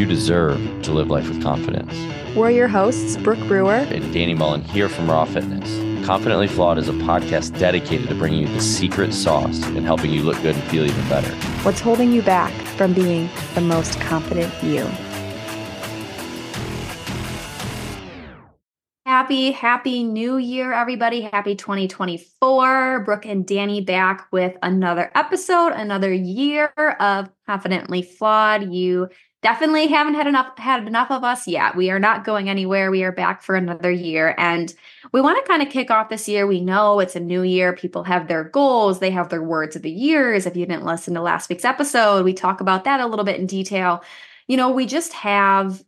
You deserve to live life with confidence. We're your hosts, Brooke Brewer and Danny Mullen here from Raw Fitness. Confidently Flawed is a podcast dedicated to bringing you the secret sauce and helping you look good and feel even better. What's holding you back from being the most confident you? Happy, happy new year, everybody. Happy 2024. Brooke and Danny back with another episode, another year of Confidently Flawed. You definitely haven't had enough had enough of us yet. We are not going anywhere. We are back for another year and we want to kind of kick off this year. We know it's a new year. People have their goals, they have their words of the years. If you didn't listen to last week's episode, we talk about that a little bit in detail. You know, we just have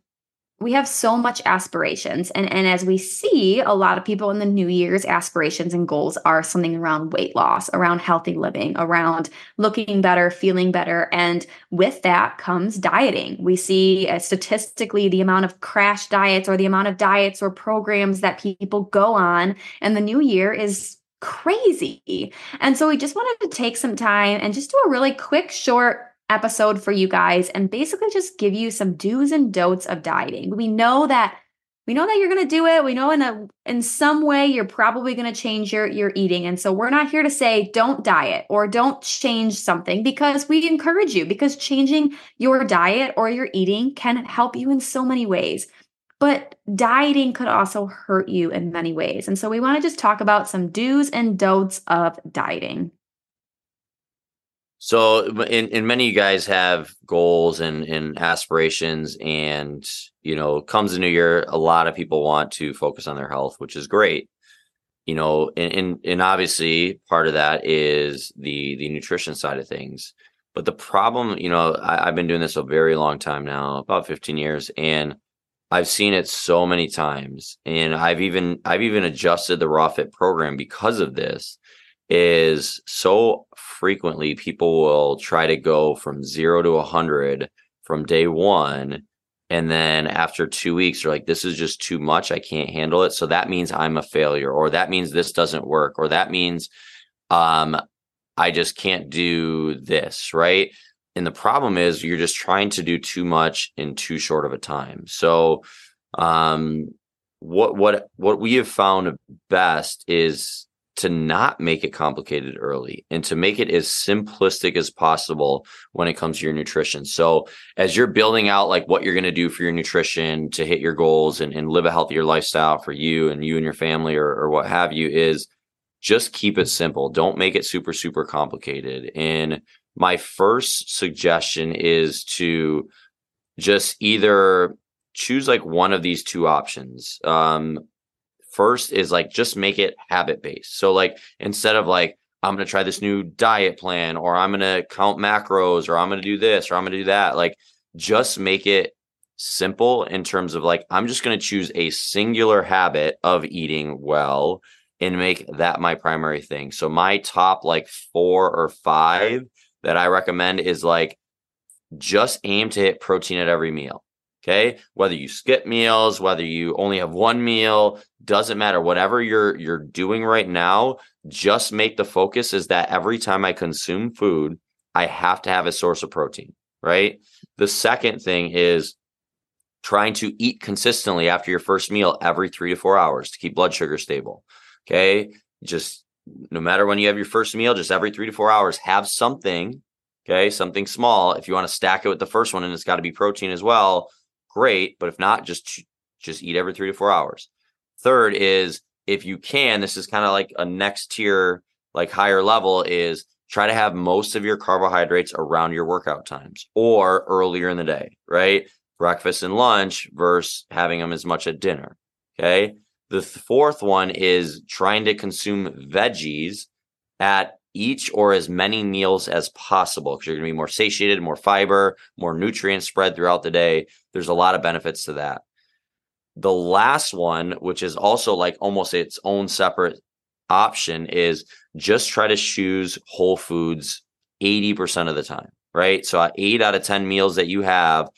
we have so much aspirations. And and as we see a lot of people in the new year's aspirations and goals are something around weight loss around healthy living around looking better feeling better. And with that comes dieting. We see uh, statistically the amount of crash diets or the amount of diets or programs that people go on and the new year is crazy. And so we just wanted to take some time and just do a really quick short episode for you guys and basically just give you some do's and don'ts of dieting. We know that we know that you're going to do it. We know in a in some way you're probably going to change your your eating. And so we're not here to say don't diet or don't change something because we encourage you because changing your diet or your eating can help you in so many ways. But dieting could also hurt you in many ways. And so we want to just talk about some do's and don'ts of dieting. So, and, and many of you guys have goals and, and aspirations, and you know, comes the new year, a lot of people want to focus on their health, which is great. You know, and, and and obviously part of that is the the nutrition side of things. But the problem, you know, I, I've been doing this a very long time now, about 15 years, and I've seen it so many times. And I've even I've even adjusted the raw fit program because of this is so frequently people will try to go from zero to a hundred from day one. And then after two weeks, they're like, this is just too much. I can't handle it. So that means I'm a failure, or that means this doesn't work, or that means um, I just can't do this. Right. And the problem is you're just trying to do too much in too short of a time. So um what what what we have found best is to not make it complicated early and to make it as simplistic as possible when it comes to your nutrition. So as you're building out like what you're going to do for your nutrition to hit your goals and, and live a healthier lifestyle for you and you and your family or, or what have you is just keep it simple. Don't make it super, super complicated. And my first suggestion is to just either choose like one of these two options. Um, first is like just make it habit based. So like instead of like I'm going to try this new diet plan or I'm going to count macros or I'm going to do this or I'm going to do that, like just make it simple in terms of like I'm just going to choose a singular habit of eating well and make that my primary thing. So my top like 4 or 5 that I recommend is like just aim to hit protein at every meal. Okay. Whether you skip meals, whether you only have one meal, doesn't matter. Whatever you're you're doing right now, just make the focus is that every time I consume food, I have to have a source of protein. Right. The second thing is trying to eat consistently after your first meal every three to four hours to keep blood sugar stable. Okay. Just no matter when you have your first meal, just every three to four hours, have something. Okay. Something small. If you want to stack it with the first one and it's got to be protein as well, great. But if not, just just eat every three to four hours. Third is if you can, this is kind of like a next tier, like higher level, is try to have most of your carbohydrates around your workout times or earlier in the day, right? Breakfast and lunch versus having them as much at dinner. Okay. The fourth one is trying to consume veggies at each or as many meals as possible because you're going to be more satiated, more fiber, more nutrients spread throughout the day. There's a lot of benefits to that. The last one, which is also like almost its own separate option, is just try to choose whole foods 80% of the time, right? So, uh, eight out of 10 meals that you have,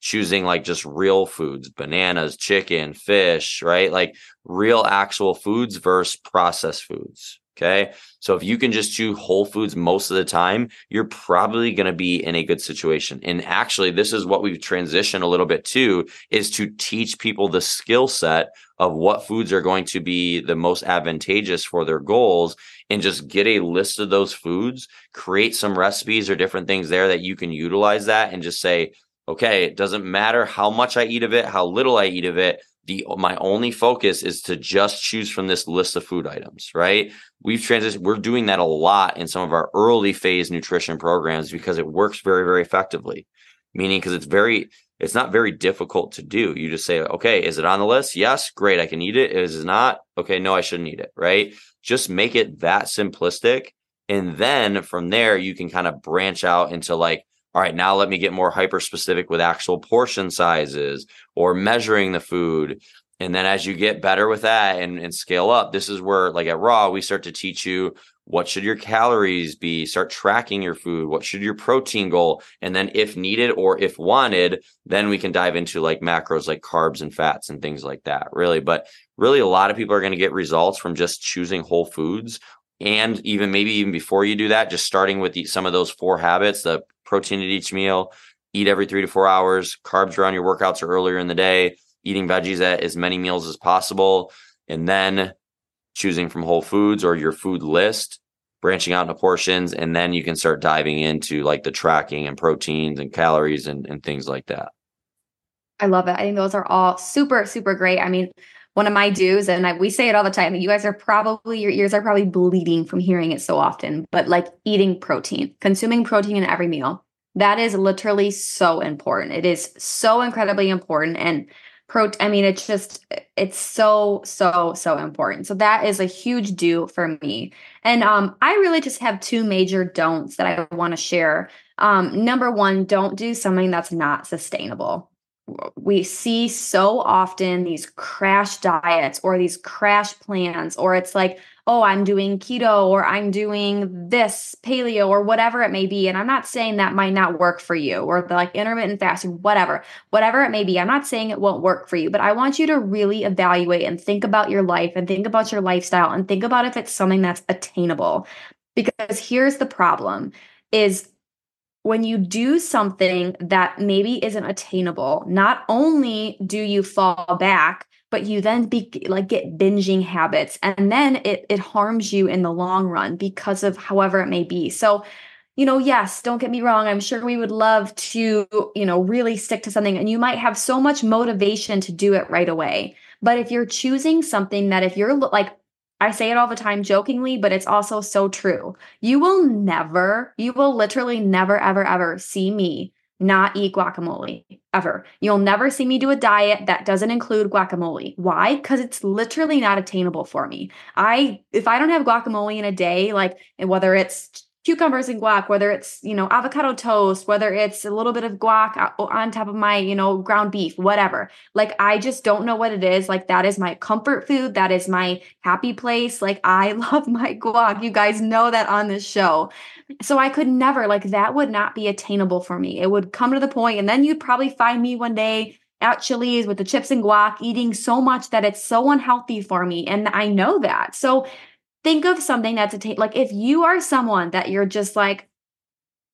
choosing like just real foods, bananas, chicken, fish, right? Like real actual foods versus processed foods, Okay. So if you can just chew whole foods most of the time, you're probably going to be in a good situation. And actually, this is what we've transitioned a little bit to is to teach people the skill set of what foods are going to be the most advantageous for their goals and just get a list of those foods, create some recipes or different things there that you can utilize that and just say, okay, it doesn't matter how much I eat of it, how little I eat of it the my only focus is to just choose from this list of food items right? We've transitioned we're doing that a lot in some of our early phase nutrition programs because it works very very effectively. Meaning because it's very it's not very difficult to do. You just say okay is it on the list? Yes great i can eat it. Is it not? Okay no i shouldn't eat it right? Just make it that simplistic and then from there you can kind of branch out into like all right, now let me get more hyper specific with actual portion sizes or measuring the food. And then as you get better with that and, and scale up, this is where, like at Raw, we start to teach you what should your calories be, start tracking your food, what should your protein goal, and then if needed or if wanted, then we can dive into like macros like carbs and fats and things like that. Really, but really, a lot of people are going to get results from just choosing whole foods and even maybe even before you do that just starting with the, some of those four habits the protein at each meal, eat every three to four hours, carbs around your workouts or earlier in the day, eating veggies at as many meals as possible, and then choosing from whole foods or your food list, branching out into portions, and then you can start diving into like the tracking and proteins and calories and, and things like that. I love it. I think those are all super, super great. I mean, one of my do's, and I, we say it all the time. You guys are probably your ears are probably bleeding from hearing it so often, but like eating protein, consuming protein in every meal, that is literally so important. It is so incredibly important, and pro. I mean, it's just it's so so so important. So that is a huge do for me. And um, I really just have two major don'ts that I want to share. Um, number one, don't do something that's not sustainable we see so often these crash diets or these crash plans, or it's like, oh, I'm doing keto or I'm doing this paleo or whatever it may be. And I'm not saying that might not work for you or the like intermittent fasting, whatever, whatever it may be. I'm not saying it won't work for you, but I want you to really evaluate and think about your life and think about your lifestyle and think about if it's something that's attainable. Because here's the problem is when you do something that maybe isn't attainable, not only do you fall back, but you then be like get binging habits and then it it harms you in the long run because of however it may be. So, you know, yes, don't get me wrong, I'm sure we would love to, you know, really stick to something and you might have so much motivation to do it right away. But if you're choosing something that if you're like I say it all the time jokingly, but it's also so true. You will never, you will literally never, ever, ever see me not eat guacamole ever. You'll never see me do a diet that doesn't include guacamole. Why? Because it's literally not attainable for me. I, if I don't have guacamole in a day, like whether it's cucumbers and guac, whether it's, you know, avocado toast, whether it's a little bit of guac on top of my, you know, ground beef, whatever. Like, I just don't know what it is. Like, that is my comfort food. That is my happy place. Like, I love my guac. You guys know that on this show. So I could never, like, that would not be attainable for me. It would come to the point, and then you'd probably find me one day at Chili's with the chips and guac, eating so much that it's so unhealthy for me. And I know that. So think of something that's a t- like if you are someone that you're just like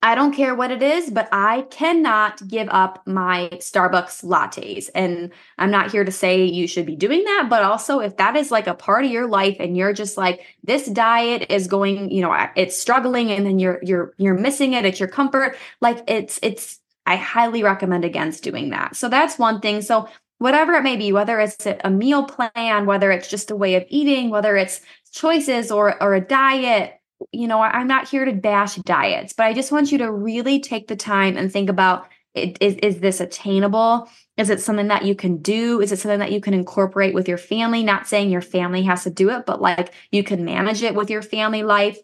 I don't care what it is, but I cannot give up my Starbucks lattes. And I'm not here to say you should be doing that, but also if that is like a part of your life and you're just like this diet is going, you know, it's struggling and then you're you're you're missing it, it's your comfort, like it's it's I highly recommend against doing that. So that's one thing. So whatever it may be, whether it's a meal plan, whether it's just a way of eating, whether it's choices or or a diet you know i'm not here to bash diets but i just want you to really take the time and think about is, is this attainable? Is it something that you can do? Is it something that you can incorporate with your family? Not saying your family has to do it but like you can manage it with your family life.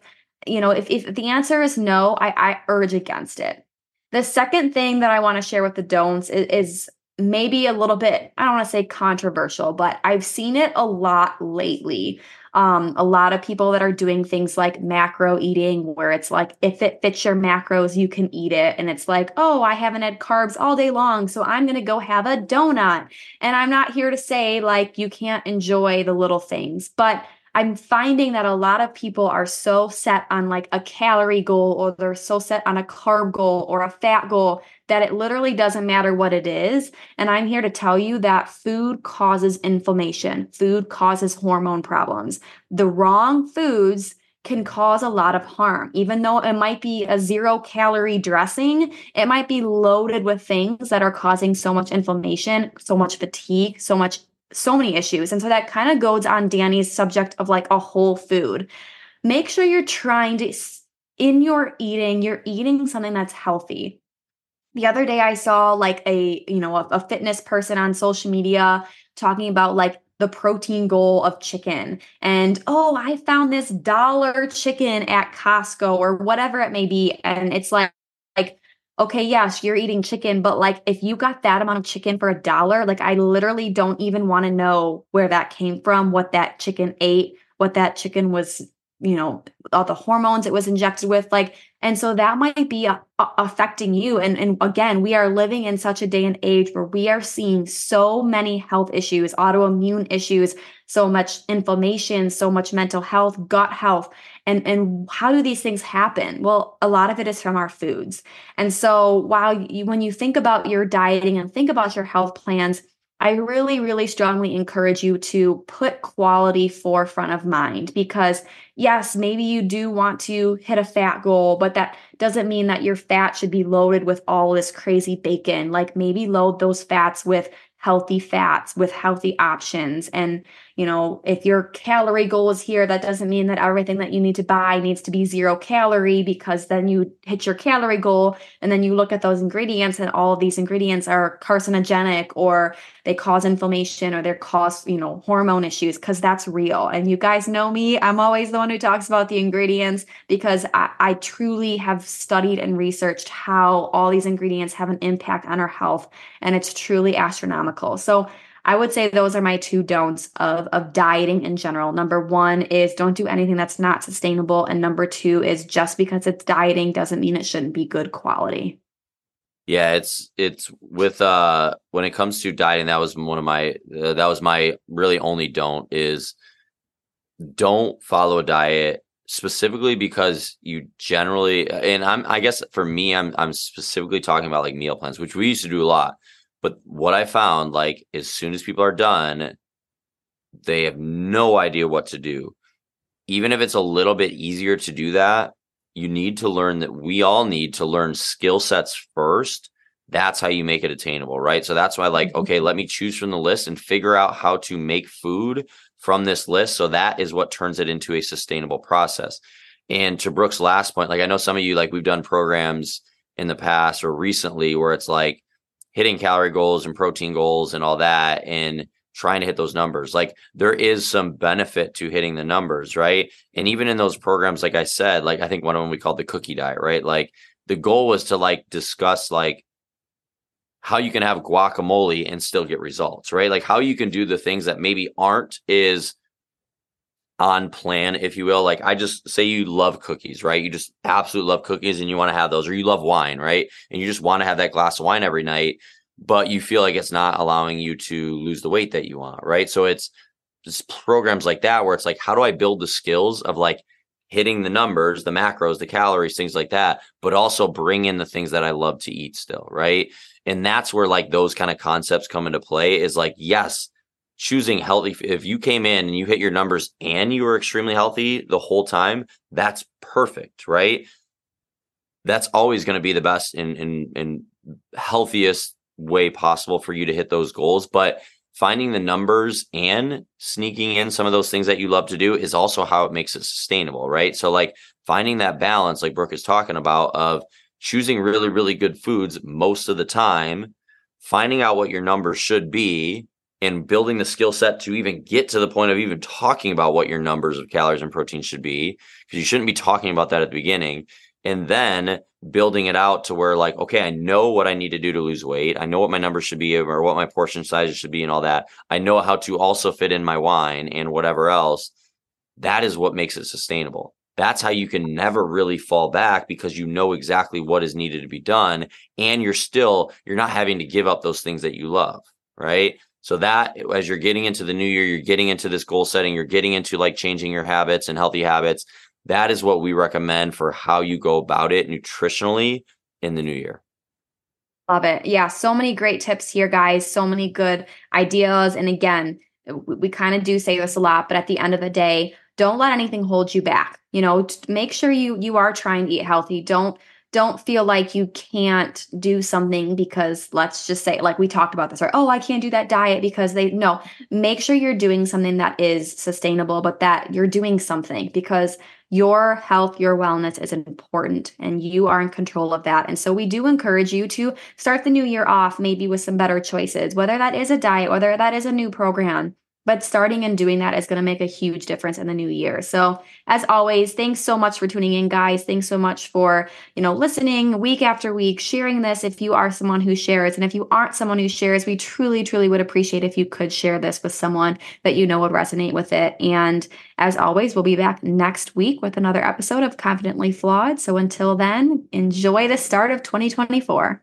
You know if, if the answer is no i, I urge against it. The second thing that i want to share with the don'ts is, is maybe a little bit i don't want to say controversial but i've seen it a lot lately um, a lot of people that are doing things like macro eating, where it's like, if it fits your macros, you can eat it. And it's like, oh, I haven't had carbs all day long, so I'm going to go have a donut. And I'm not here to say like you can't enjoy the little things, but I'm finding that a lot of people are so set on like a calorie goal or they're so set on a carb goal or a fat goal that it literally doesn't matter what it is. And I'm here to tell you that food causes inflammation, food causes hormone problems. The wrong foods can cause a lot of harm. Even though it might be a zero calorie dressing, it might be loaded with things that are causing so much inflammation, so much fatigue, so much, so many issues. And so that kind of goes on Danny's subject of like a whole food. Make sure you're trying to, in your eating, you're eating something that's healthy. The other day I saw like a, you know, a, a fitness person on social media talking about like the protein goal of chicken. And oh i found this dollar chicken at costco or whatever it may be. And it's like like okay yes you're eating chicken but like if you got that amount of chicken for a dollar like i literally don't even want to know where that came from what that chicken ate what that chicken was you know all the hormones it was injected with. Like and so that might be a, a affecting you. And and again we are living in such a day and age where we are seeing so many health issues autoimmune issues so much inflammation so much mental health gut health. And and how do these things happen? Well a lot of it is from our foods. And so while you when you think about your dieting and think about your health plans I really, really strongly encourage you to put quality forefront of mind because, yes, maybe you do want to hit a fat goal, but that doesn't mean that your fat should be loaded with all this crazy bacon. Like maybe load those fats with healthy fats, with healthy options. And you know, if your calorie goal is here, that doesn't mean that everything that you need to buy needs to be zero calorie because then you hit your calorie goal and then you look at those ingredients and all of these ingredients are carcinogenic or they cause inflammation or they cause, you know, hormone issues because that's real. And you guys know me, I'm always the one who talks about the ingredients because I, I truly have studied and researched how all these ingredients have an impact on our health and it's truly astronomical. So I would say those are my two don'ts of of dieting in general. Number 1 is don't do anything that's not sustainable and number 2 is just because it's dieting doesn't mean it shouldn't be good quality. Yeah, it's it's with uh when it comes to dieting that was one of my uh, that was my really only don't is don't follow a diet specifically because you generally and I'm I guess for me I'm I'm specifically talking about like meal plans which we used to do a lot but what I found, like, as soon as people are done, they have no idea what to do. Even if it's a little bit easier to do that, you need to learn that we all need to learn skill sets first. That's how you make it attainable, right? So that's why, like, mm-hmm. okay, let me choose from the list and figure out how to make food from this list. So that is what turns it into a sustainable process. And to Brooke's last point, like, I know some of you, like, we've done programs in the past or recently where it's like, hitting calorie goals and protein goals and all that and trying to hit those numbers. Like there is some benefit to hitting the numbers, right? And even in those programs, like I said, like I think one of them we called the cookie diet, right? Like the goal was to like discuss like how you can have guacamole and still get results, right? Like how you can do the things that maybe aren't is on plan, if you will. Like I just say you love cookies, right? You just absolutely love cookies and you want to have those, or you love wine, right? And you just want to have that glass of wine every night, but you feel like it's not allowing you to lose the weight that you want, right? So it's just programs like that where it's like, how do I build the skills of like hitting the numbers, the macros, the calories, things like that, but also bring in the things that I love to eat still, right? And that's where like those kind of concepts come into play is like, yes, choosing healthy if you came in and you hit your numbers and you were extremely healthy the whole time that's perfect right? That's always going to be the best and in in healthiest way possible for you to hit those goals but finding the numbers and sneaking in some of those things that you love to do is also how it makes it sustainable right? So like finding that balance like brooke is talking about of choosing really really good foods most of the time finding out what your numbers should be and building the skill set to even get to the point of even talking about what your numbers of calories and protein should be because you shouldn't be talking about that at the beginning and then building it out to where like okay i know what i need to do to lose weight. I know what my numbers should be or what my portion sizes should be and all that. I know how to also fit in my wine and whatever else. That is what makes it sustainable. That's how you can never really fall back because you know exactly what is needed to be done and you're still you're not having to give up those things that you love right So that as you're getting into the new year, you're getting into this goal setting, you're getting into like changing your habits and healthy habits. That is what we recommend for how you go about it nutritionally in the new year. Love it. Yeah, so many great tips here, guys. So many good ideas. And again, we, we kind of do say this a lot, but at the end of the day, don't let anything hold you back. You know, make sure you you are trying to eat healthy. Don't don't feel like you can't do something because let's just say like we talked about this or oh i can't do that diet because they no make sure you're doing something that is sustainable but that you're doing something because your health your wellness is important and you are in control of that. And so we do encourage you to start the new year off maybe with some better choices whether that is a diet whether that is a new program but starting and doing that is going to make a huge difference in the new year. So as always thanks so much for tuning in guys. Thanks so much for you know listening week after week sharing this. If you are someone who shares and if you aren't someone who shares we truly truly would appreciate if you could share this with someone that you know would resonate with it. And as always we'll be back next week with another episode of confidently flawed. So until then enjoy the start of 2024